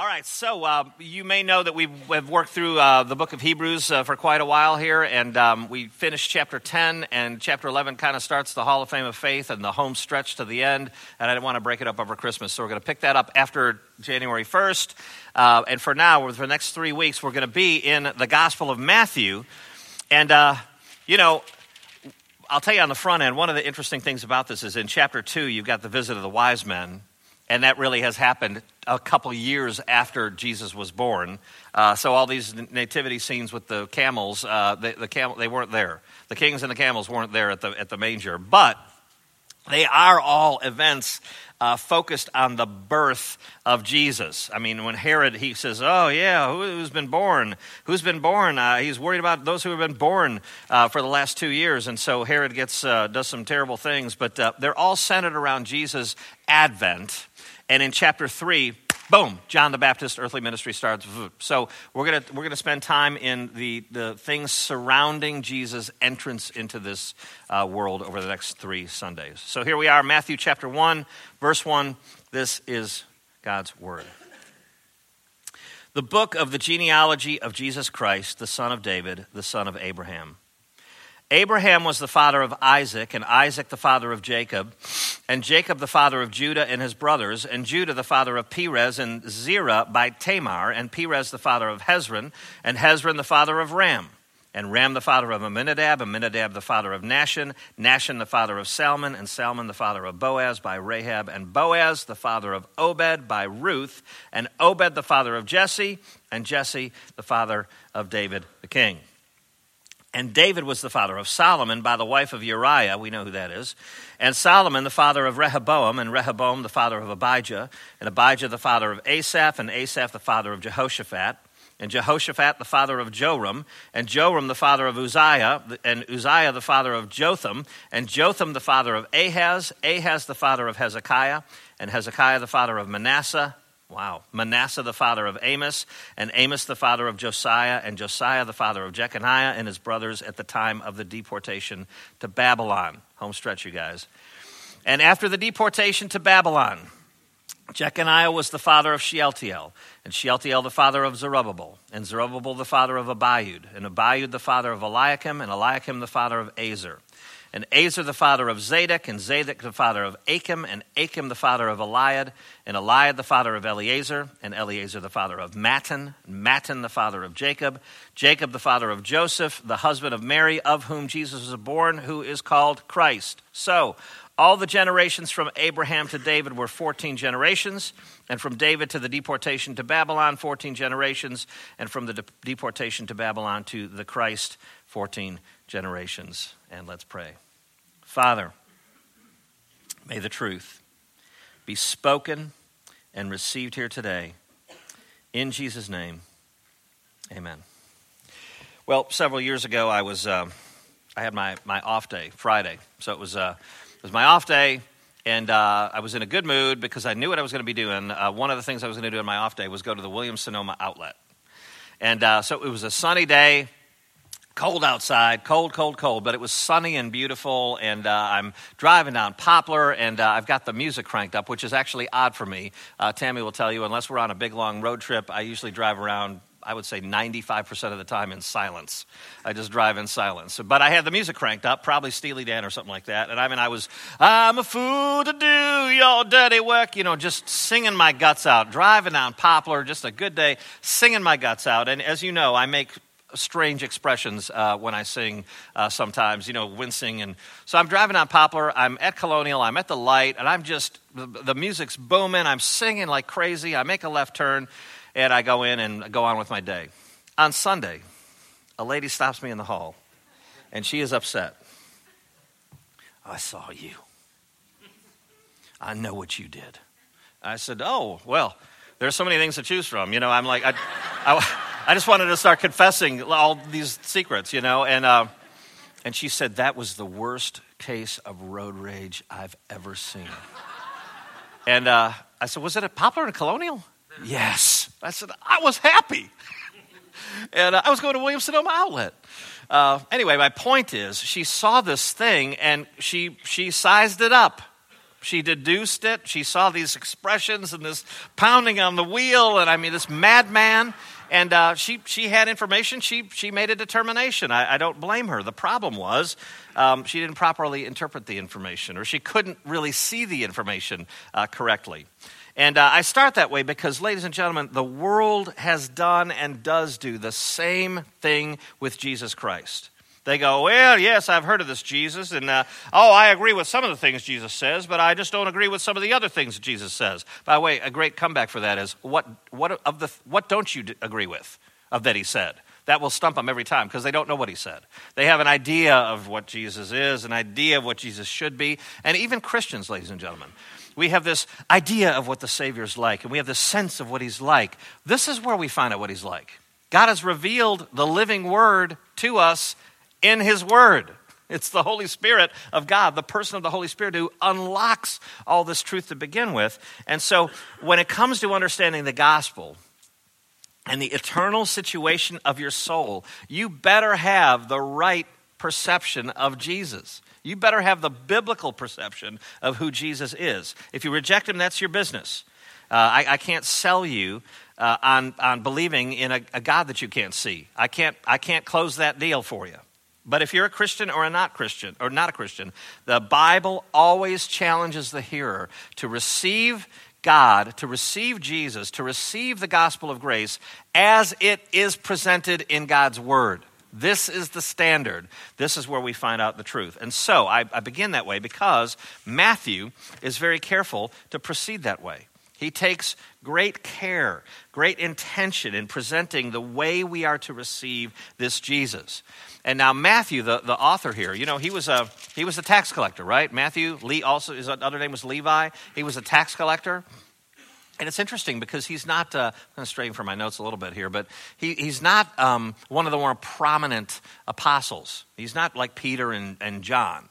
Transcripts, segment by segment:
All right, so uh, you may know that we've, we've worked through uh, the book of Hebrews uh, for quite a while here, and um, we finished chapter 10, and chapter 11 kind of starts the Hall of Fame of Faith and the home stretch to the end, and I didn't want to break it up over Christmas, so we're going to pick that up after January 1st. Uh, and for now, for the next three weeks, we're going to be in the Gospel of Matthew. And, uh, you know, I'll tell you on the front end, one of the interesting things about this is in chapter 2, you've got the visit of the wise men and that really has happened a couple years after Jesus was born. Uh, so all these nativity scenes with the camels, uh, the, the camel, they weren't there. The kings and the camels weren't there at the, at the manger. But they are all events uh, focused on the birth of Jesus. I mean, when Herod, he says, Oh, yeah, who, has been born? Who's been born? Uh, he's worried about those who have been born uh, for the last two years. And so Herod gets, uh, does some terrible things, but uh, they're all centered around Jesus' advent and in chapter 3, boom, John the Baptist earthly ministry starts. So we're going to we're gonna spend time in the, the things surrounding Jesus' entrance into this uh, world over the next three Sundays. So here we are, Matthew chapter 1, verse 1. This is God's word. The book of the genealogy of Jesus Christ, the son of David, the son of Abraham. Abraham was the father of Isaac, and Isaac the father of Jacob, and Jacob the father of Judah and his brothers, and Judah the father of Perez and Zerah by Tamar, and Perez the father of Hezron, and Hezron the father of Ram, and Ram the father of Amminadab, Amminadab the father of Nahshon, Nahshon the father of Salmon, and Salmon the father of Boaz by Rahab, and Boaz the father of Obed by Ruth, and Obed the father of Jesse, and Jesse the father of David the king. And David was the father of Solomon by the wife of Uriah. We know who that is. And Solomon, the father of Rehoboam, and Rehoboam, the father of Abijah, and Abijah, the father of Asaph, and Asaph, the father of Jehoshaphat, and Jehoshaphat, the father of Joram, and Joram, the father of Uzziah, and Uzziah, the father of Jotham, and Jotham, the father of Ahaz, Ahaz, the father of Hezekiah, and Hezekiah, the father of Manasseh, Wow. Manasseh, the father of Amos, and Amos, the father of Josiah, and Josiah, the father of Jeconiah and his brothers at the time of the deportation to Babylon. Home stretch, you guys. And after the deportation to Babylon, Jeconiah was the father of Shealtiel, and Shealtiel the father of Zerubbabel, and Zerubbabel the father of Abiud, and Abiud the father of Eliakim, and Eliakim the father of Azor and Azor the father of Zadok, and Zadok the father of Achim, and Achim the father of Eliud, and Eliud the father of Eleazar, and Eleazar the father of Matthan, and the father of Jacob, Jacob the father of Joseph, the husband of Mary, of whom Jesus was born, who is called Christ. So, all the generations from Abraham to David were 14 generations, and from David to the deportation to Babylon, 14 generations, and from the de- deportation to Babylon to the Christ, 14 generations. And let's pray. Father, may the truth be spoken and received here today. In Jesus' name, amen. Well, several years ago, I was uh, I had my, my off day, Friday. So it was, uh, it was my off day, and uh, I was in a good mood because I knew what I was going to be doing. Uh, one of the things I was going to do on my off day was go to the Williams Sonoma outlet. And uh, so it was a sunny day cold outside, cold, cold, cold, but it was sunny and beautiful. And uh, I'm driving down Poplar, and uh, I've got the music cranked up, which is actually odd for me. Uh, Tammy will tell you, unless we're on a big long road trip, I usually drive around. I would say 95% of the time in silence. I just drive in silence. But I had the music cranked up, probably Steely Dan or something like that. And I mean, I was, I'm a fool to do your dirty work, you know, just singing my guts out, driving down Poplar, just a good day, singing my guts out. And as you know, I make strange expressions uh, when I sing uh, sometimes, you know, wincing. And so I'm driving on Poplar, I'm at Colonial, I'm at the light, and I'm just, the, the music's booming, I'm singing like crazy. I make a left turn, and I go in and go on with my day. On Sunday, a lady stops me in the hall, and she is upset. I saw you. I know what you did. I said, Oh, well, there's so many things to choose from. You know, I'm like, I, I I just wanted to start confessing all these secrets, you know. And, uh, and she said, That was the worst case of road rage I've ever seen. And uh, I said, Was it at Poplar and Colonial? Yes. I said, I was happy. and uh, I was going to Williams Sonoma Outlet. Uh, anyway, my point is, she saw this thing and she, she sized it up. She deduced it. She saw these expressions and this pounding on the wheel, and I mean, this madman. And uh, she, she had information. She, she made a determination. I, I don't blame her. The problem was um, she didn't properly interpret the information, or she couldn't really see the information uh, correctly. And uh, I start that way because, ladies and gentlemen, the world has done and does do the same thing with Jesus Christ. They go, Well, yes, I've heard of this Jesus, and uh, oh, I agree with some of the things Jesus says, but I just don't agree with some of the other things Jesus says. By the way, a great comeback for that is what, what, of the, what don't you agree with of that he said? That will stump them every time because they don't know what he said. They have an idea of what Jesus is, an idea of what Jesus should be, and even Christians, ladies and gentlemen. We have this idea of what the Savior's like, and we have this sense of what he's like. This is where we find out what he's like. God has revealed the living word to us in His Word. It's the Holy Spirit of God, the person of the Holy Spirit, who unlocks all this truth to begin with. And so, when it comes to understanding the gospel and the eternal situation of your soul, you better have the right perception of Jesus. You better have the biblical perception of who Jesus is. If you reject him, that's your business. Uh, I, I, can't sell you uh, on, on believing in a, a God that you can't see. I can't, I can't close that deal for you. But if you're a Christian or a not Christian or not a Christian, the Bible always challenges the hearer to receive God, to receive Jesus, to receive the gospel of grace as it is presented in God's word. This is the standard. This is where we find out the truth. And so I, I begin that way because Matthew is very careful to proceed that way. He takes great care, great intention in presenting the way we are to receive this Jesus. And now Matthew, the, the author here, you know, he was a he was a tax collector, right? Matthew, Lee also his other name was Levi. He was a tax collector. And it's interesting because he's not, uh, I'm going to straighten from my notes a little bit here, but he, he's not um, one of the more prominent apostles. He's not like Peter and, and John.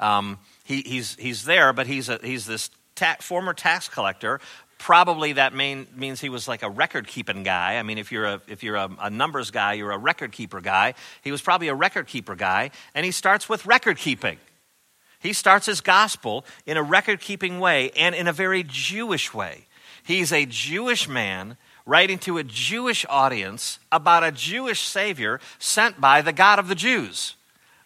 Um, he, he's, he's there, but he's, a, he's this ta- former tax collector probably that main, means he was like a record keeping guy. I mean, if you're, a, if you're a, a, numbers guy, you're a record keeper guy. He was probably a record keeper guy, and he starts with record keeping. He starts his gospel in a record keeping way and in a very Jewish way. He's a Jewish man writing to a Jewish audience about a Jewish Savior sent by the God of the Jews.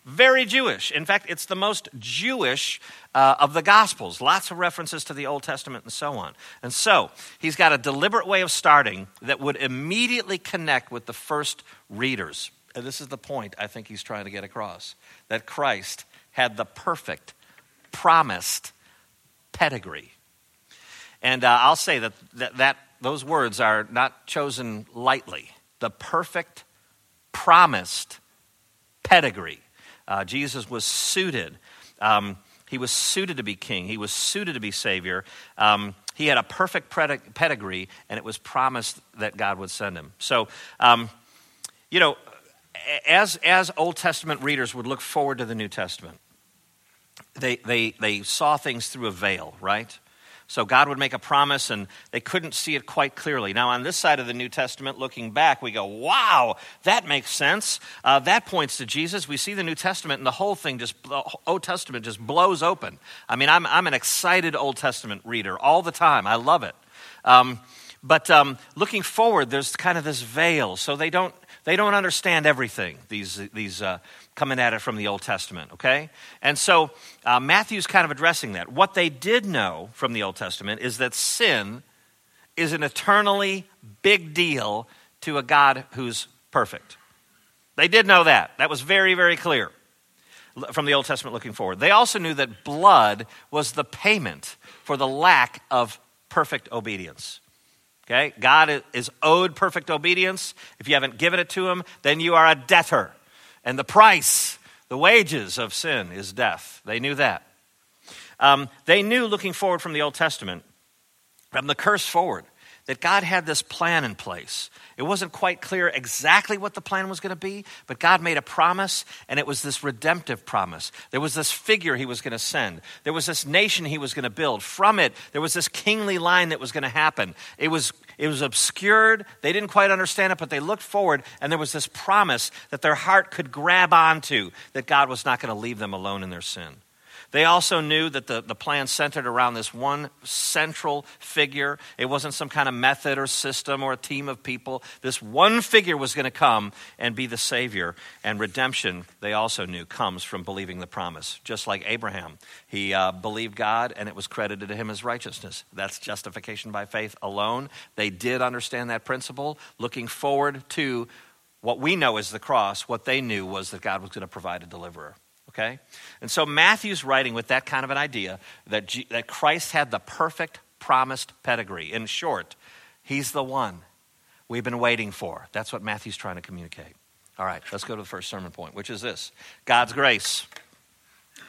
Very Jewish. In fact, it's the most Jewish uh, of the Gospels. Lots of references to the Old Testament and so on. And so, he's got a deliberate way of starting that would immediately connect with the first readers. And this is the point I think he's trying to get across that Christ had the perfect, promised pedigree. And uh, I'll say that, that, that those words are not chosen lightly. The perfect, promised pedigree. Uh, Jesus was suited. Um, he was suited to be king. He was suited to be savior. Um, he had a perfect pedigree, and it was promised that God would send him. So, um, you know, as, as Old Testament readers would look forward to the New Testament, they, they, they saw things through a veil, right? So God would make a promise and they couldn't see it quite clearly. Now, on this side of the New Testament, looking back, we go, wow, that makes sense. Uh, that points to Jesus. We see the New Testament and the whole thing just, the Old Testament just blows open. I mean, I'm, I'm an excited Old Testament reader all the time. I love it. Um, but um, looking forward, there's kind of this veil. So they don't, they don't understand everything, these, these uh, coming at it from the Old Testament, okay? And so uh, Matthew's kind of addressing that. What they did know from the Old Testament is that sin is an eternally big deal to a God who's perfect. They did know that. That was very, very clear from the Old Testament looking forward. They also knew that blood was the payment for the lack of perfect obedience. Okay? God is owed perfect obedience. If you haven't given it to him, then you are a debtor. And the price, the wages of sin is death. They knew that. Um, they knew, looking forward from the Old Testament, from the curse forward, that God had this plan in place. It wasn't quite clear exactly what the plan was going to be, but God made a promise, and it was this redemptive promise. There was this figure he was going to send, there was this nation he was going to build. From it, there was this kingly line that was going to happen. It was, it was obscured. They didn't quite understand it, but they looked forward, and there was this promise that their heart could grab onto that God was not going to leave them alone in their sin. They also knew that the, the plan centered around this one central figure. It wasn't some kind of method or system or a team of people. This one figure was going to come and be the Savior. And redemption, they also knew, comes from believing the promise. Just like Abraham, he uh, believed God and it was credited to him as righteousness. That's justification by faith alone. They did understand that principle, looking forward to what we know as the cross. What they knew was that God was going to provide a deliverer okay? And so Matthew's writing with that kind of an idea that, G- that Christ had the perfect promised pedigree. In short, he's the one we've been waiting for. That's what Matthew's trying to communicate. All right, let's go to the first sermon point, which is this God's grace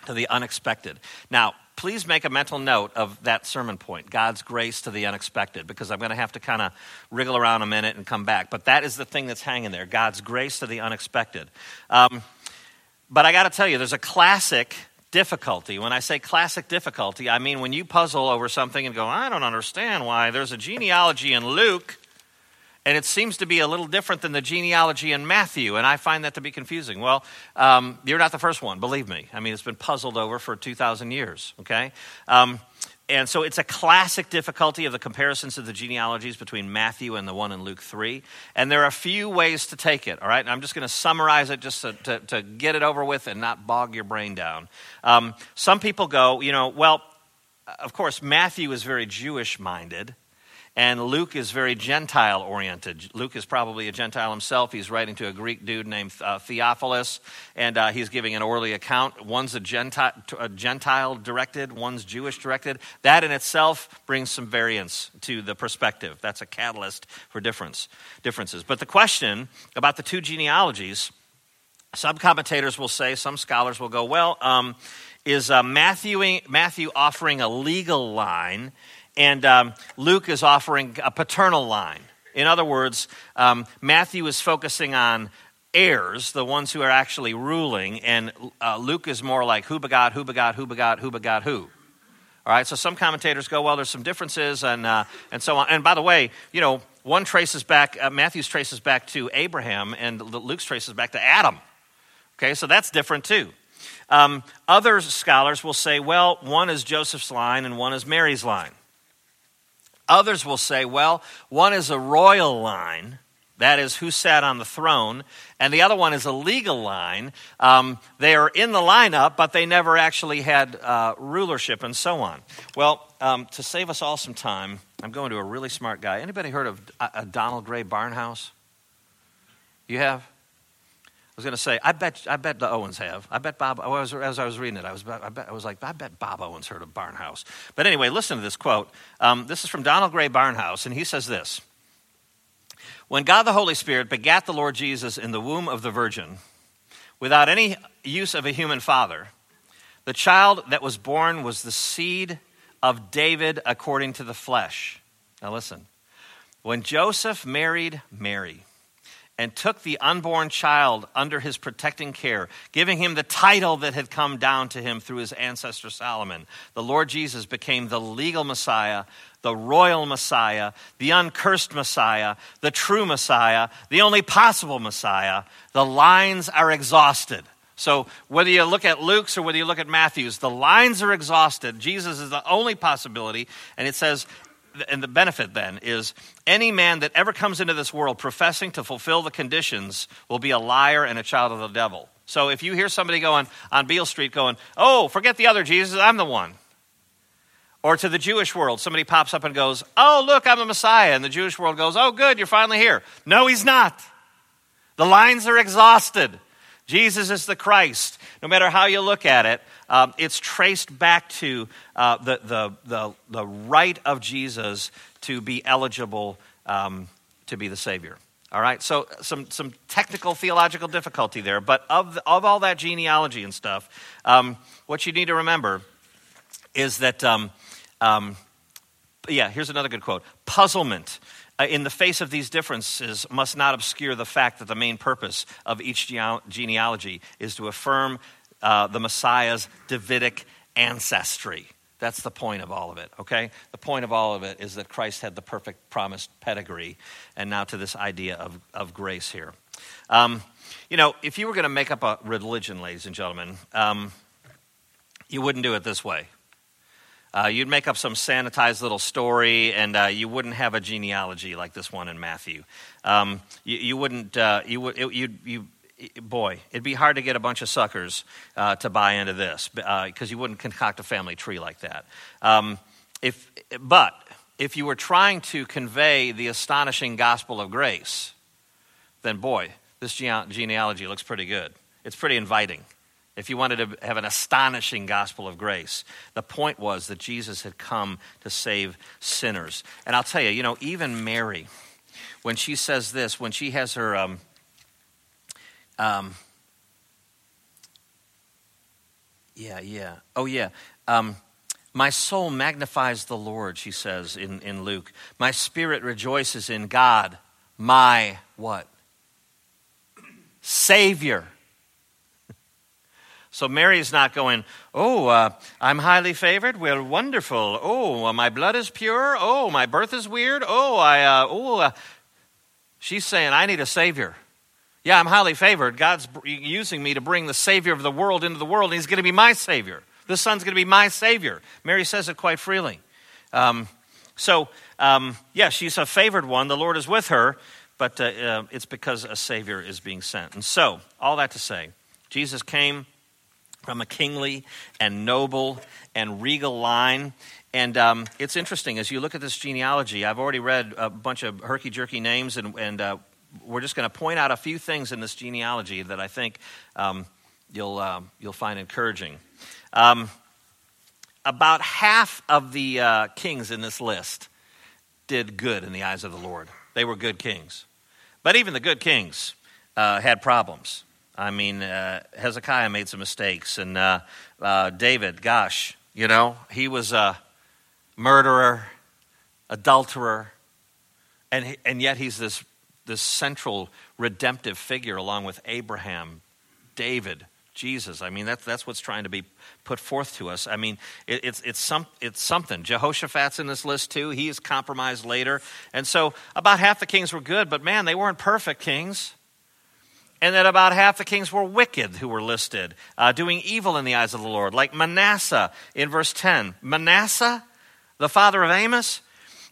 to the unexpected. Now, please make a mental note of that sermon point God's grace to the unexpected, because I'm going to have to kind of wriggle around a minute and come back. But that is the thing that's hanging there God's grace to the unexpected. Um, but I got to tell you, there's a classic difficulty. When I say classic difficulty, I mean when you puzzle over something and go, I don't understand why there's a genealogy in Luke and it seems to be a little different than the genealogy in Matthew, and I find that to be confusing. Well, um, you're not the first one, believe me. I mean, it's been puzzled over for 2,000 years, okay? Um, and so it's a classic difficulty of the comparisons of the genealogies between Matthew and the one in Luke 3. And there are a few ways to take it, all right? And I'm just going to summarize it just to, to, to, get it over with and not bog your brain down. Um, some people go, you know, well, of course, Matthew is very Jewish minded. And Luke is very Gentile oriented. Luke is probably a Gentile himself. He's writing to a Greek dude named uh, Theophilus, and uh, he's giving an orderly account. One's a Gentile, a Gentile directed, one's Jewish directed. That in itself brings some variance to the perspective. That's a catalyst for difference, differences. But the question about the two genealogies, some commentators will say, some scholars will go, well, um, is uh, Matthew, Matthew offering a legal line? And um, Luke is offering a paternal line. In other words, um, Matthew is focusing on heirs, the ones who are actually ruling, and uh, Luke is more like who begot, who begot, who begot, who begot who. All right, so some commentators go, well, there's some differences, and, uh, and so on. And by the way, you know, one traces back, uh, Matthew's traces back to Abraham, and Luke's traces back to Adam. Okay, so that's different too. Um, other scholars will say, well, one is Joseph's line and one is Mary's line. Others will say, well, one is a royal line, that is, who sat on the throne, and the other one is a legal line. Um, they are in the lineup, but they never actually had uh, rulership and so on. Well, um, to save us all some time, I'm going to a really smart guy. Anybody heard of a uh, Donald Grey Barnhouse? You have? Was going to say, I bet, I bet the Owens have. I bet Bob, as I was reading it, I was, I, bet, I was like, I bet Bob Owens heard of Barnhouse. But anyway, listen to this quote. Um, this is from Donald Grey Barnhouse, and he says this When God the Holy Spirit begat the Lord Jesus in the womb of the Virgin, without any use of a human father, the child that was born was the seed of David according to the flesh. Now listen. When Joseph married Mary, and took the unborn child under his protecting care, giving him the title that had come down to him through his ancestor Solomon. The Lord Jesus became the legal Messiah, the royal Messiah, the uncursed Messiah, the true Messiah, the only possible Messiah. The lines are exhausted. So, whether you look at Luke's or whether you look at Matthew's, the lines are exhausted. Jesus is the only possibility. And it says, and the benefit then is any man that ever comes into this world professing to fulfill the conditions will be a liar and a child of the devil. So if you hear somebody going on Beale Street going, oh, forget the other Jesus, I'm the one. Or to the Jewish world, somebody pops up and goes, oh, look, I'm a Messiah. And the Jewish world goes, oh, good, you're finally here. No, he's not. The lines are exhausted. Jesus is the Christ. No matter how you look at it, um, it's traced back to uh, the, the, the, the, right of Jesus to be eligible um, to be the Savior. All right, so some, some technical theological difficulty there, but of, of all that genealogy and stuff, um, what you need to remember is that, um, um, yeah, here's another good quote. Puzzlement in the face of these differences must not obscure the fact that the main purpose of each genealogy is to affirm uh, the Messiah's Davidic ancestry. That's the point of all of it, okay? The point of all of it is that Christ had the perfect promised pedigree. And now to this idea of, of grace here. Um, you know, if you were going to make up a religion, ladies and gentlemen, um, you wouldn't do it this way. Uh, you'd make up some sanitized little story, and uh, you wouldn't have a genealogy like this one in Matthew. Um, you, you, wouldn't. Uh, you would. You. You. Boy, it'd be hard to get a bunch of suckers uh, to buy into this because uh, you wouldn't concoct a family tree like that. Um, if, but if you were trying to convey the astonishing gospel of grace, then boy, this genealogy looks pretty good. It's pretty inviting if you wanted to have an astonishing gospel of grace. The point was that Jesus had come to save sinners. And I'll tell you, you know, even Mary, when she says this, when she has her. Um, um, yeah, yeah. Oh, yeah. Um, my soul magnifies the Lord, she says in, in Luke. My spirit rejoices in God, my what? Savior so Mary's not going, Oh, uh, I'm highly favored. Well, wonderful. Oh, uh, my blood is pure. Oh, my birth is weird. Oh, I, uh, oh. Uh. She's saying, I need a Savior. Yeah, I'm highly favored. God's using me to bring the Savior of the world into the world, and He's going to be my Savior. This Son's going to be my Savior. Mary says it quite freely. Um, so, um, yeah, she's a favored one. The Lord is with her, but uh, uh, it's because a Savior is being sent. And so, all that to say, Jesus came from a kingly and noble and regal line. And um, it's interesting as you look at this genealogy. I've already read a bunch of herky jerky names, and, and uh, we're just going to point out a few things in this genealogy that I think um, you'll, uh, you'll find encouraging. Um, about half of the uh, kings in this list did good in the eyes of the Lord. They were good kings. But even the good kings uh, had problems. I mean, uh, Hezekiah made some mistakes, and uh, uh, David, gosh, you know, he was a murderer, adulterer, and, and yet he's this, this central redemptive figure along with Abraham, David, Jesus. I mean, that's, that's what's trying to be put forth to us. I mean, it, it's, it's, some, it's something. Jehoshaphat's in this list too. He is compromised later. And so about half the kings were good, but man, they weren't perfect kings and that about half the kings were wicked who were listed, uh, doing evil in the eyes of the Lord, like Manasseh in verse 10. Manasseh, the father of Amos,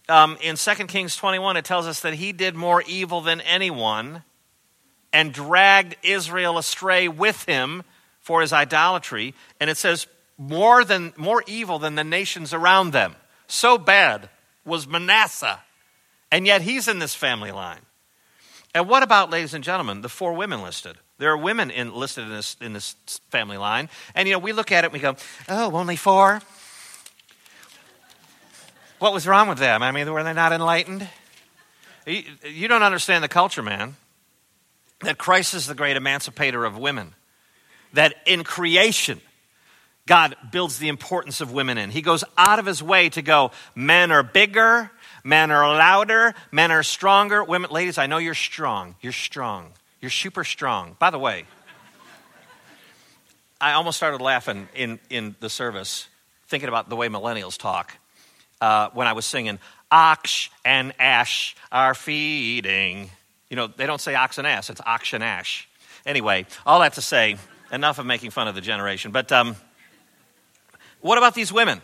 um, in 2 Kings 21, it tells us that he did more evil than anyone and dragged Israel astray with him for his idolatry. And it says, more, than, more evil than the nations around them. So bad was Manasseh. And yet he's in this family line. And what about, ladies and gentlemen, the four women listed? There are women in, listed in this, in this family line. And, you know, we look at it and we go, oh, only four? What was wrong with them? I mean, were they not enlightened? You, you don't understand the culture, man. That Christ is the great emancipator of women. That in creation, God builds the importance of women in. He goes out of his way to go, men are bigger, Men are louder, men are stronger. Women, ladies, I know you're strong. You're strong. You're super strong. By the way, I almost started laughing in, in the service, thinking about the way millennials talk uh, when I was singing, Ox and Ash are feeding. You know, they don't say ox and ass, it's ox and ash. Anyway, all that to say, enough of making fun of the generation. But um, what about these women?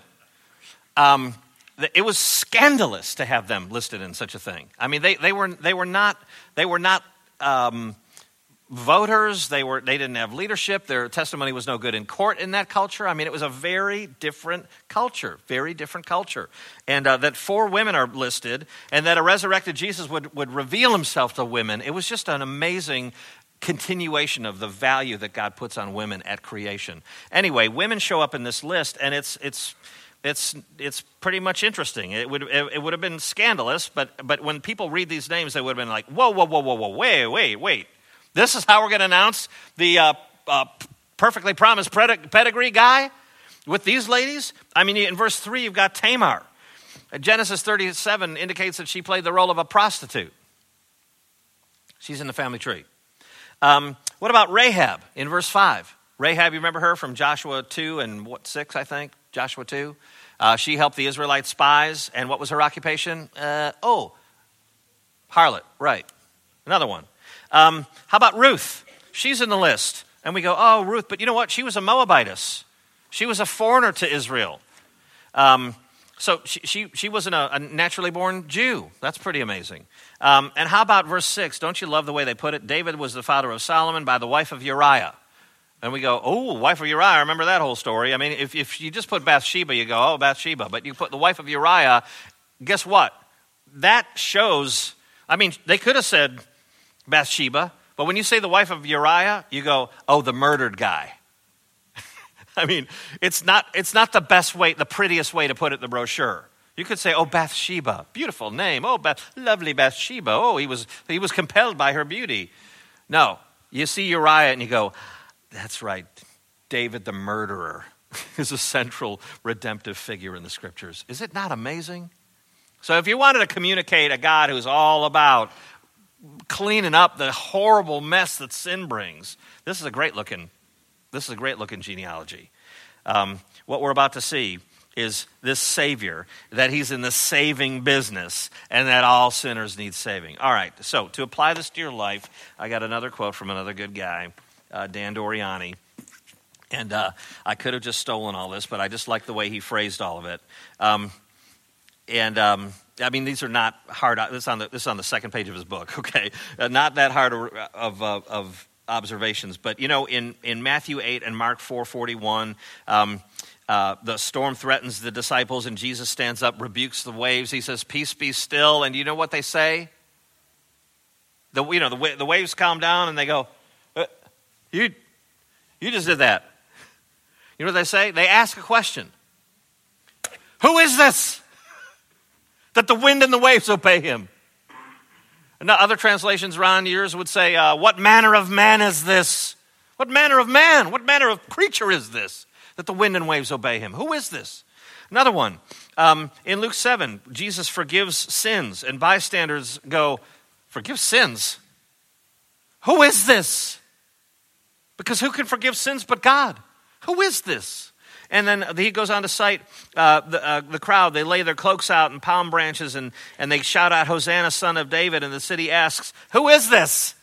Um, it was scandalous to have them listed in such a thing. I mean, they, they, were, they were not, they were not um, voters. They, were, they didn't have leadership. Their testimony was no good in court in that culture. I mean, it was a very different culture, very different culture. And uh, that four women are listed and that a resurrected Jesus would, would reveal himself to women. It was just an amazing continuation of the value that God puts on women at creation. Anyway, women show up in this list, and it's, it's, it's, it's pretty much interesting. It would, it, it would have been scandalous, but, but when people read these names, they would have been like, whoa, whoa, whoa, whoa, whoa, wait, wait, wait. This is how we're going to announce the uh, uh, perfectly promised pedigree guy with these ladies? I mean, in verse 3, you've got Tamar. Genesis 37 indicates that she played the role of a prostitute. She's in the family tree. Um, what about Rahab in verse 5? Rahab, you remember her from Joshua 2 and what, 6, I think? Joshua 2. Uh, she helped the Israelite spies, and what was her occupation? Uh, oh, harlot, right. Another one. Um, how about Ruth? She's in the list. And we go, oh, Ruth, but you know what? She was a Moabitess. She was a foreigner to Israel. Um, so she, she, she wasn't a, a, naturally born Jew. That's pretty amazing. Um, and how about verse 6? Don't you love the way they put it? David was the father of Solomon by the wife of Uriah. And we go, oh, wife of Uriah, remember that whole story. I mean, if, if you just put Bathsheba, you go, oh, Bathsheba. But you put the wife of Uriah, guess what? That shows, I mean, they could have said Bathsheba, but when you say the wife of Uriah, you go, oh, the murdered guy. I mean, it's not, it's not the best way, the prettiest way to put it the brochure. You could say, oh, Bathsheba, beautiful name. Oh, Beth, lovely Bathsheba. Oh, he was, he was compelled by her beauty. No, you see Uriah and you go, that's right. David the murderer is a central redemptive figure in the scriptures. Is it not amazing? So, if you wanted to communicate a God who's all about cleaning up the horrible mess that sin brings, this is a great looking, this is a great looking genealogy. Um, what we're about to see is this Savior, that He's in the saving business, and that all sinners need saving. All right, so to apply this to your life, I got another quote from another good guy uh, Dan Doriani. And uh, I could have just stolen all this, but I just like the way he phrased all of it. Um, and um, I mean, these are not hard. Uh, this is on the this is on the second page of his book. Okay, uh, not that hard of of, of observations. But you know, in in Matthew eight and Mark four forty one. Um, uh, the storm threatens the disciples, and Jesus stands up, rebukes the waves. He says, Peace be still. And you know what they say? The, you know, the, the waves calm down, and they go, you, you just did that. You know what they say? They ask a question Who is this? That the wind and the waves obey him. And other translations around yours would say, uh, What manner of man is this? What manner of man? What manner of creature is this? That the wind and waves obey him. Who is this? Another one. Um, in Luke 7, Jesus forgives sins, and bystanders go, Forgive sins? Who is this? Because who can forgive sins but God? Who is this? And then he goes on to cite uh, the, uh, the crowd. They lay their cloaks out and palm branches and, and they shout out, Hosanna, son of David. And the city asks, Who is this?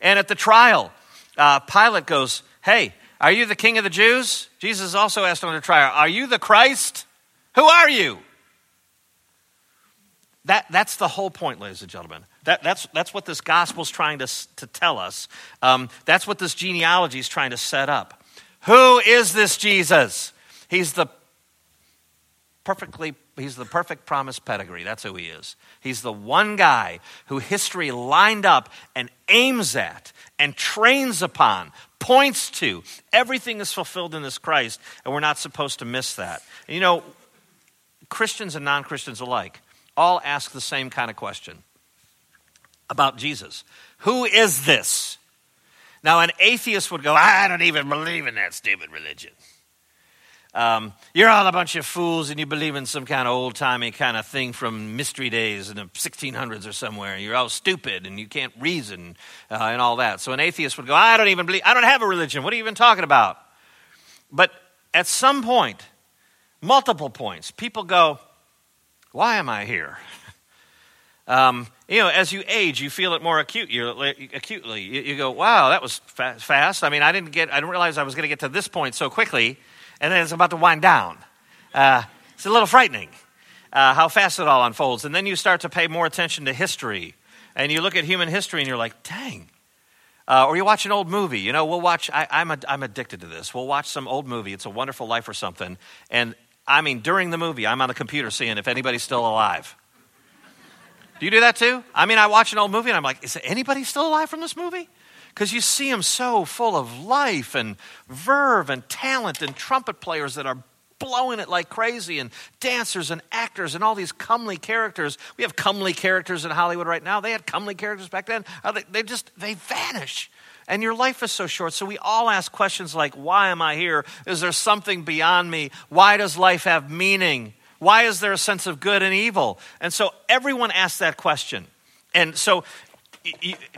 And at the trial, uh, Pilate goes, Hey, are you the king of the Jews? Jesus also asked on the trial, Are you the Christ? Who are you? That, that's the whole point, ladies and gentlemen. That, that's, that's what this gospel is trying to, to tell us. Um, that's what this genealogy is trying to set up. Who is this Jesus? He's the perfectly he's the perfect promise pedigree that's who he is he's the one guy who history lined up and aims at and trains upon points to everything is fulfilled in this christ and we're not supposed to miss that and you know christians and non-christians alike all ask the same kind of question about Jesus. Who is this? Now, an atheist would go, I don't even believe in that stupid religion. Um, you're all a bunch of fools and you believe in some kind of old timey kind of thing from mystery days in the 1600s or somewhere. You're all stupid and you can't reason uh, and all that. So an atheist would go, I don't even believe, I don't have a religion. What are you even talking about? But at some point, multiple points, people go, Why am I here? Um, you know, as you age, you feel it more acute, acutely. You, you go, wow, that was fa- fast. I mean, I didn't get, I didn't realize I was going to get to this point so quickly, and then it's about to wind down. Uh, it's a little frightening uh, how fast it all unfolds. And then you start to pay more attention to history, and you look at human history, and you're like, dang. Uh, or you watch an old movie. You know, we'll watch, I, I'm, a, I'm addicted to this. We'll watch some old movie. It's a wonderful life or something. And I mean, during the movie, I'm on the computer seeing if anybody's still alive. Do you do that too? I mean, I watch an old movie and I'm like, is anybody still alive from this movie? Because you see them so full of life and verve and talent and trumpet players that are blowing it like crazy and dancers and actors and all these comely characters. We have comely characters in Hollywood right now. They had comely characters back then. Uh, they, they just, they vanish. And your life is so short. So we all ask questions like, why am I here? Is there something beyond me? Why does life have meaning? Why is there a sense of good and evil? And so everyone asks that question. And so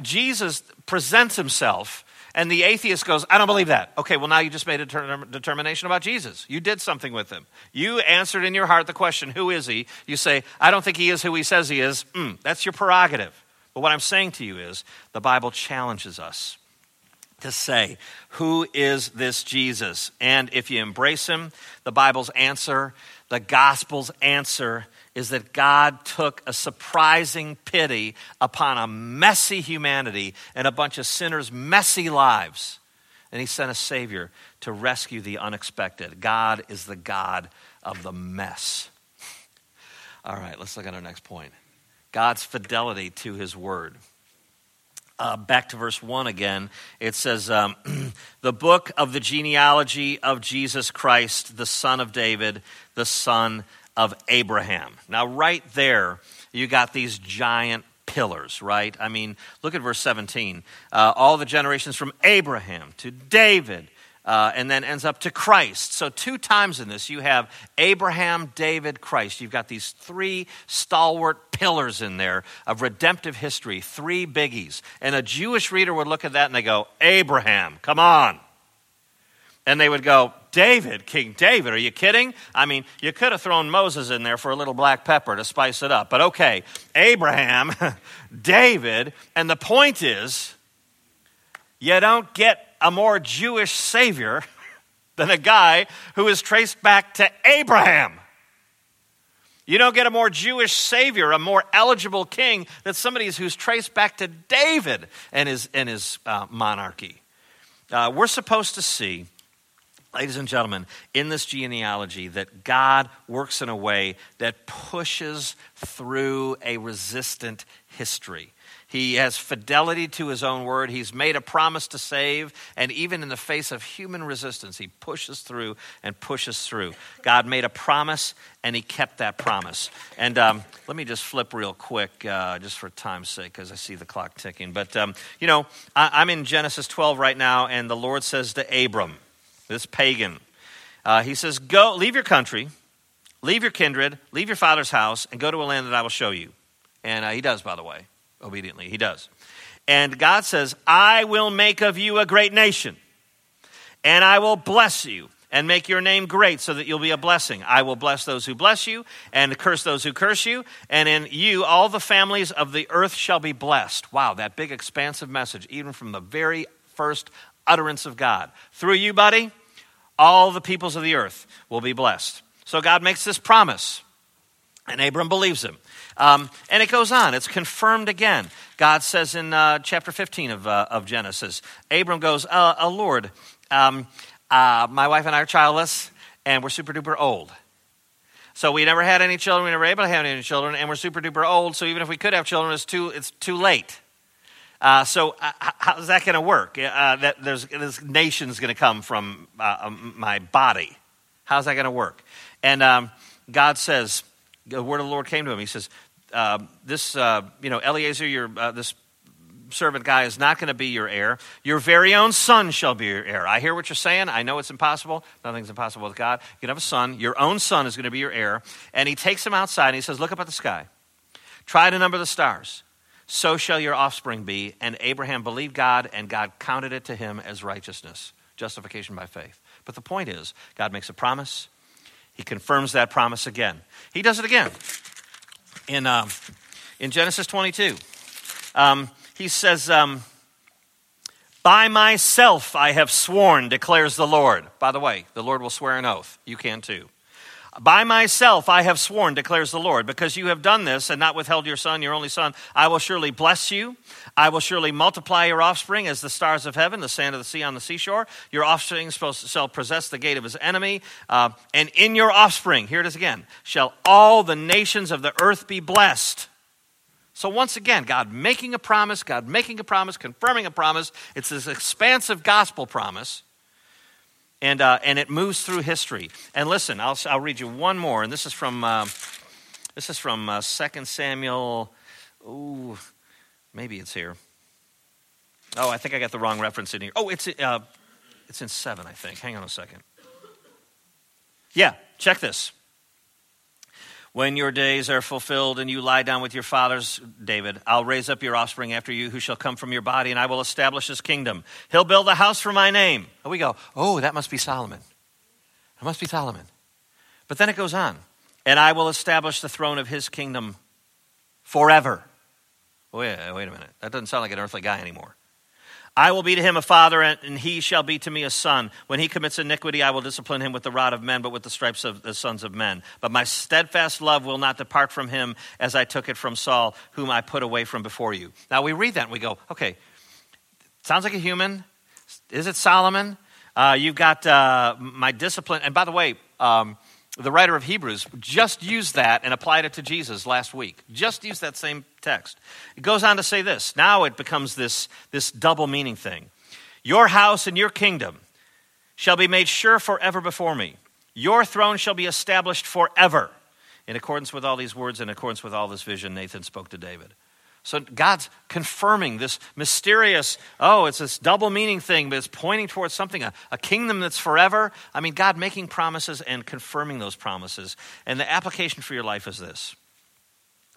Jesus presents himself, and the atheist goes, I don't believe that. Okay, well, now you just made a determination about Jesus. You did something with him. You answered in your heart the question, Who is he? You say, I don't think he is who he says he is. Mm, that's your prerogative. But what I'm saying to you is, the Bible challenges us to say, Who is this Jesus? And if you embrace him, the Bible's answer, the gospel's answer, is that God took a surprising pity upon a messy humanity and a bunch of sinners' messy lives. And he sent a Savior to rescue the unexpected. God is the God of the mess. All right, let's look at our next point God's fidelity to his word. Uh, back to verse 1 again. It says, um, The book of the genealogy of Jesus Christ, the son of David, the son of Abraham. Now, right there, you got these giant pillars, right? I mean, look at verse 17. Uh, all the generations from Abraham to David uh, and then ends up to Christ. So, two times in this, you have Abraham, David, Christ. You've got these three stalwart pillars in there of redemptive history, three biggies. And a Jewish reader would look at that and they go, Abraham, come on. And they would go, David, King David, are you kidding? I mean, you could have thrown Moses in there for a little black pepper to spice it up. But okay, Abraham, David, and the point is, you don't get a more Jewish Savior than a guy who is traced back to Abraham. You don't get a more Jewish Savior, a more eligible king than somebody who's traced back to David and his, and his uh, monarchy. Uh, we're supposed to see, ladies and gentlemen, in this genealogy that God works in a way that pushes through a resistant history. He has fidelity to his own word. He's made a promise to save. And even in the face of human resistance, he pushes through and pushes through. God made a promise, and he kept that promise. And um, let me just flip real quick, uh, just for time's sake, because I see the clock ticking. But, um, you know, I- am in Genesis 12 right now, and the Lord says to Abram, this pagan, uh, He says, Go, leave your country, leave your kindred, leave your father's house, and go to a land that I will show you. And uh, he does, by the way obediently. He does. And God says, I will make of you a great nation, and I will bless you and make your name great so that you'll be a blessing. I will bless those who bless you and curse those who curse you. And in you, all the families of the earth shall be blessed. Wow, that big, expansive message, even from the very first utterance of God. Through you, buddy, all the peoples of the earth will be blessed. So God makes this promise, and Abram believes him. Um, and it goes on, it's confirmed again. God says in uh, chapter 15 of, uh, of Genesis, Abram goes, uh, uh Lord, um, uh, my wife and I are childless, and we're super duper old. So we never had any children, we never able to have any children, and we're super duper old, so even if we could have children, it's too, it's too late. Uh, so uh, how's that going to work? Uh, that there's this nation's going to come from uh, um, my body. How's that going to work? And um, God says, the word of the Lord came to him. He says, uh, "This, uh, you know, Eliezer, your uh, this servant guy is not going to be your heir. Your very own son shall be your heir." I hear what you're saying. I know it's impossible. Nothing's impossible with God. You can have a son. Your own son is going to be your heir. And he takes him outside and he says, "Look up at the sky. Try to number the stars." So shall your offspring be. And Abraham believed God, and God counted it to him as righteousness, justification by faith. But the point is, God makes a promise, he confirms that promise again. He does it again in, uh, in Genesis 22. Um, he says, um, By myself I have sworn, declares the Lord. By the way, the Lord will swear an oath. You can too. By myself I have sworn, declares the Lord, because you have done this and not withheld your son, your only son, I will surely bless you. I will surely multiply your offspring as the stars of heaven, the sand of the sea on the seashore. Your offspring shall possess the gate of his enemy. Uh, and in your offspring, here it is again, shall all the nations of the earth be blessed. So, once again, God making a promise, God making a promise, confirming a promise. It's this expansive gospel promise and, uh, and it moves through history. And listen, I'll, I'll read you one more, and this is from, uh, this is from uh, 2 Samuel. Ooh, maybe it's here. Oh, I think I got the wrong reference in here. Oh, it's, uh, it's in 7, I think. Hang on a second. Yeah, check this. When your days are fulfilled and you lie down with your fathers, David, I'll raise up your offspring after you who shall come from your body, and I will establish his kingdom. He'll build a house for my name. And we go, oh, that must be Solomon. It must be Solomon. But then it goes on, and I will establish the throne of his kingdom forever. Wait, wait a minute. That doesn't sound like an earthly guy anymore. I will be to him a father, and he shall be to me a son. When he commits iniquity, I will discipline him with the rod of men, but with the stripes of the sons of men. But my steadfast love will not depart from him, as I took it from Saul, whom I put away from before you. Now we read that and we go, okay, sounds like a human. Is it Solomon? Uh, you've got uh, my discipline. And by the way, um, the writer of Hebrews just used that and applied it to Jesus last week. Just used that same text. It goes on to say this. Now it becomes this, this double meaning thing. Your house and your kingdom shall be made sure forever before me. Your throne shall be established forever. In accordance with all these words, in accordance with all this vision, Nathan spoke to David. So God's confirming this mysterious, oh, it's this double meaning thing, but it's pointing towards something, a, a, kingdom that's forever. I mean, God making promises and confirming those promises. And the application for your life is this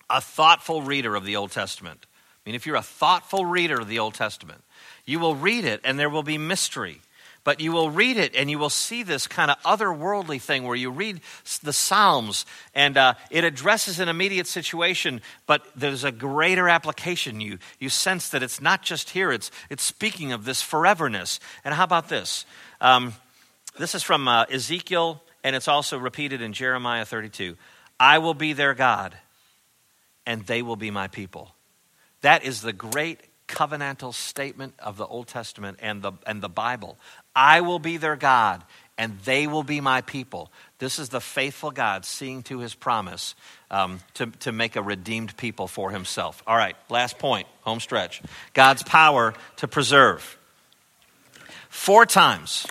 a thoughtful reader of the Old Testament. I mean, if you're a thoughtful reader of the Old Testament, you will read it and there will be mystery. But you will read it and you will see this kind of otherworldly thing where you read the Psalms and uh, it addresses an immediate situation, but there's a greater application. You, you sense that it's not just here, it's, it's speaking of this foreverness. And how about this? Um, this is from uh, Ezekiel and it's also repeated in Jeremiah 32. I will be their God and they will be my people. That is the great covenantal statement of the Old Testament and the, and the Bible. I will be their God, and they will be my people. This is the faithful God seeing to his promise um, to, to make a redeemed people for himself. All right, last point, home stretch. God's power to preserve. Four times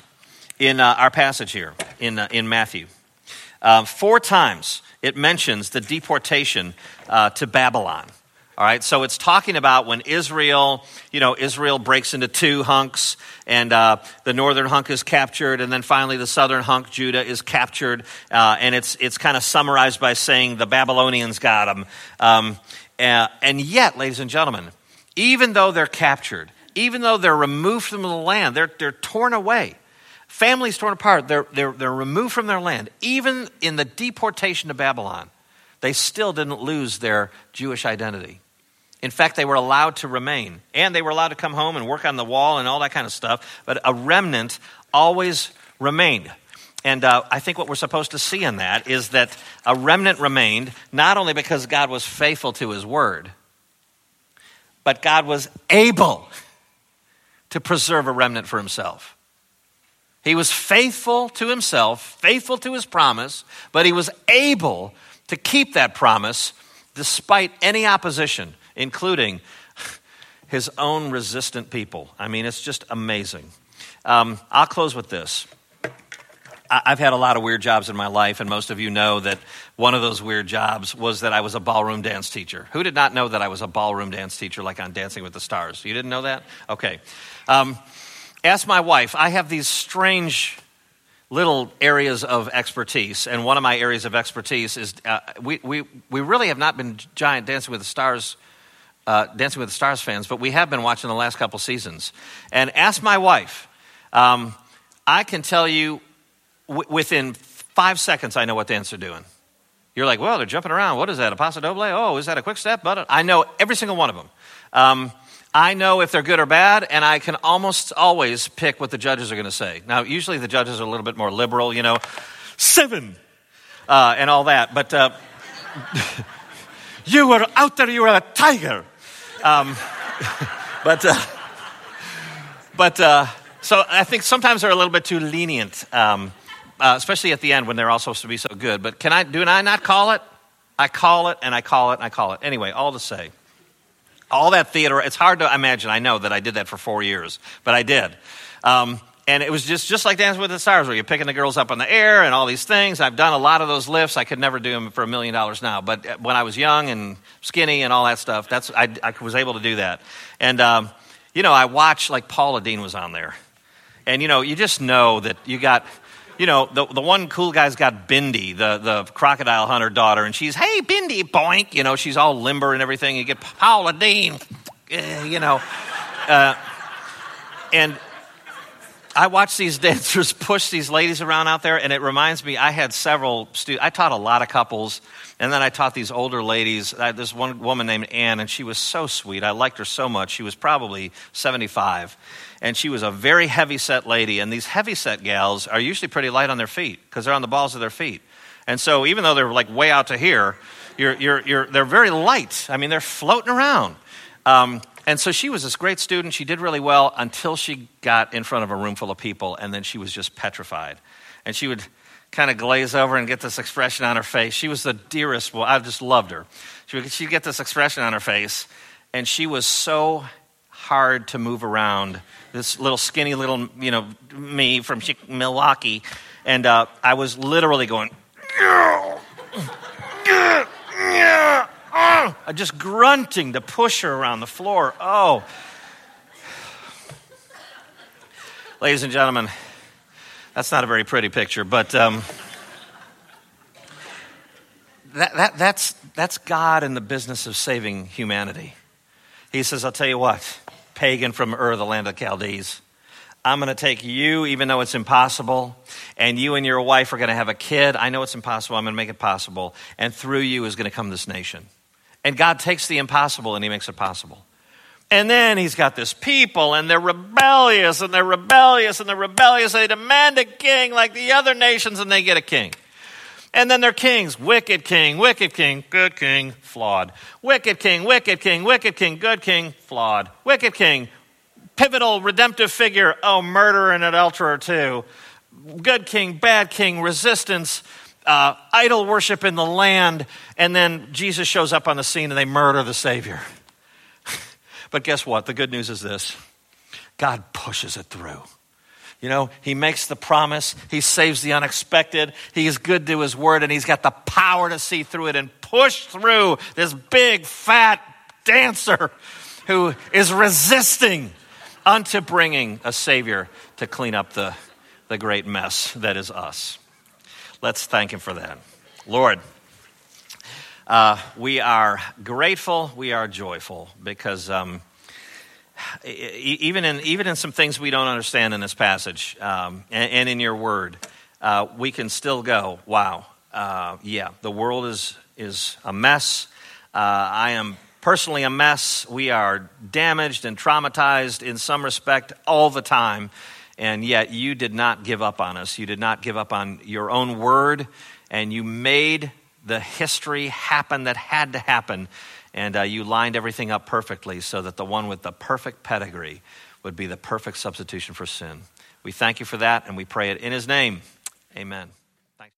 in uh, our passage here in, uh, in Matthew, uh, four times it mentions the deportation uh, to Babylon. All right, so it's talking about when Israel, you know, Israel breaks into two hunks, and uh, the northern hunk is captured, and then finally the southern hunk, Judah, is captured, uh, and it's it's kind of summarized by saying the Babylonians got them, um, uh, and yet, ladies and gentlemen, even though they're captured, even though they're removed from the land, they're they're torn away, families torn apart, they're they're they're removed from their land, even in the deportation to Babylon. They still didn't lose their Jewish identity. In fact, they were allowed to remain, and they were allowed to come home and work on the wall and all that kind of stuff, but a remnant always remained. And uh, I think what we're supposed to see in that is that a remnant remained not only because God was faithful to his word, but God was able to preserve a remnant for himself. He was faithful to himself, faithful to his promise, but he was able to keep that promise despite any opposition including his own resistant people. I mean, it's just amazing. Um, I'll close with this. I've had a lot of weird jobs in my life, and most of you know that one of those weird jobs was that I was a ballroom dance teacher. Who did not know that I was a ballroom dance teacher, like on Dancing with the Stars? You didn't know that? Okay. Um, ask my wife. I have these strange little areas of expertise, and one of my areas of expertise is uh, we, we, we really have not been giant Dancing with the Stars uh, Dancing with the Stars fans, but we have been watching the last couple seasons. And ask my wife. Um, I can tell you w- within five seconds, I know what dance they're doing. You're like, well, they're jumping around. What is that? A paso doble? Oh, is that a quick step? But I know every single one of them. Um, I know if they're good or bad, and I can almost always pick what the judges are going to say. Now, usually the judges are a little bit more liberal, you know, seven, uh, and all that. But uh, you were out there, you were a tiger. Um, but uh, but uh, so I think sometimes they're a little bit too lenient, um, uh, especially at the end when they're all supposed to be so good. But can I do I not call it? I call it and I call it and I call it. Anyway, all to say, all that theater. It's hard to imagine. I know that I did that for four years, but I did. Um, and it was just, just like Dancing with the Stars, where you're picking the girls up in the air and all these things. I've done a lot of those lifts. I could never do them for a million dollars now. But when I was young and skinny and all that stuff, that's, I, I was able to do that. And, um, you know, I watched, like Paula Deen was on there. And, you know, you just know that you got, you know, the, the one cool guy's got Bindi, the, the crocodile hunter daughter, and she's, hey, Bindi, boink. You know, she's all limber and everything. You get Paula Deen, eh, you know. Uh, and I watch these dancers push these ladies around out there, and it reminds me I had several students. I taught a lot of couples, and then I taught these older ladies. I, this one woman named Anne, and she was so sweet. I liked her so much. She was probably 75, and she was a very heavy set lady. And these heavy set gals are usually pretty light on their feet because they're on the balls of their feet. And so even though they're like way out to here, you're, you're, you're, they're very light. I mean, they're floating around. Um, and so she was this great student. She did really well until she got in front of a room full of people, and then she was just petrified. And she would kind of glaze over and get this expression on her face. She was the dearest. Well, I just loved her. She would, she'd get this expression on her face, and she was so hard to move around. This little skinny little, you know, me from Milwaukee, and uh, I was literally going, just grunting to push her around the floor. Oh. Ladies and gentlemen, that's not a very pretty picture, but um, that, that, that's, that's God in the business of saving humanity. He says, I'll tell you what, pagan from Ur, the land of Chaldees, I'm going to take you, even though it's impossible, and you and your wife are going to have a kid. I know it's impossible. I'm going to make it possible. And through you is going to come this nation. And God takes the impossible and He makes it possible. And then He's got this people, and they're rebellious, and they're rebellious, and they're rebellious. They demand a king like the other nations, and they get a king. And then they're kings. Wicked king, wicked king, good king, flawed. Wicked king, wicked king, wicked king, good king, flawed. Wicked king, pivotal redemptive figure, oh, murderer and adulterer too. Good king, bad king, resistance, uh, idol worship in the land, and then Jesus shows up on the scene and they murder the Savior. but guess what? The good news is this God pushes it through. You know, He makes the promise, He saves the unexpected, He is good to His word, and He's got the power to see through it and push through this big, fat dancer who is resisting unto bringing a Savior to clean up the, the great mess that is us. Let's thank Him for that. Lord, uh, we are grateful, we are joyful because um, even, in, even in some things we don't understand in this passage um, and, and, in your word, uh, we can still go, wow, uh, yeah, the world is, is a mess. Uh, I am personally a mess. We are damaged and traumatized in some respect all the time. And yet you did not give up on us. You did not give up on your own word. And you made the history happen that had to happen. And uh, you lined everything up perfectly so that the one with the perfect pedigree would be the perfect substitution for sin. We thank you for that and we pray it in his name. Amen.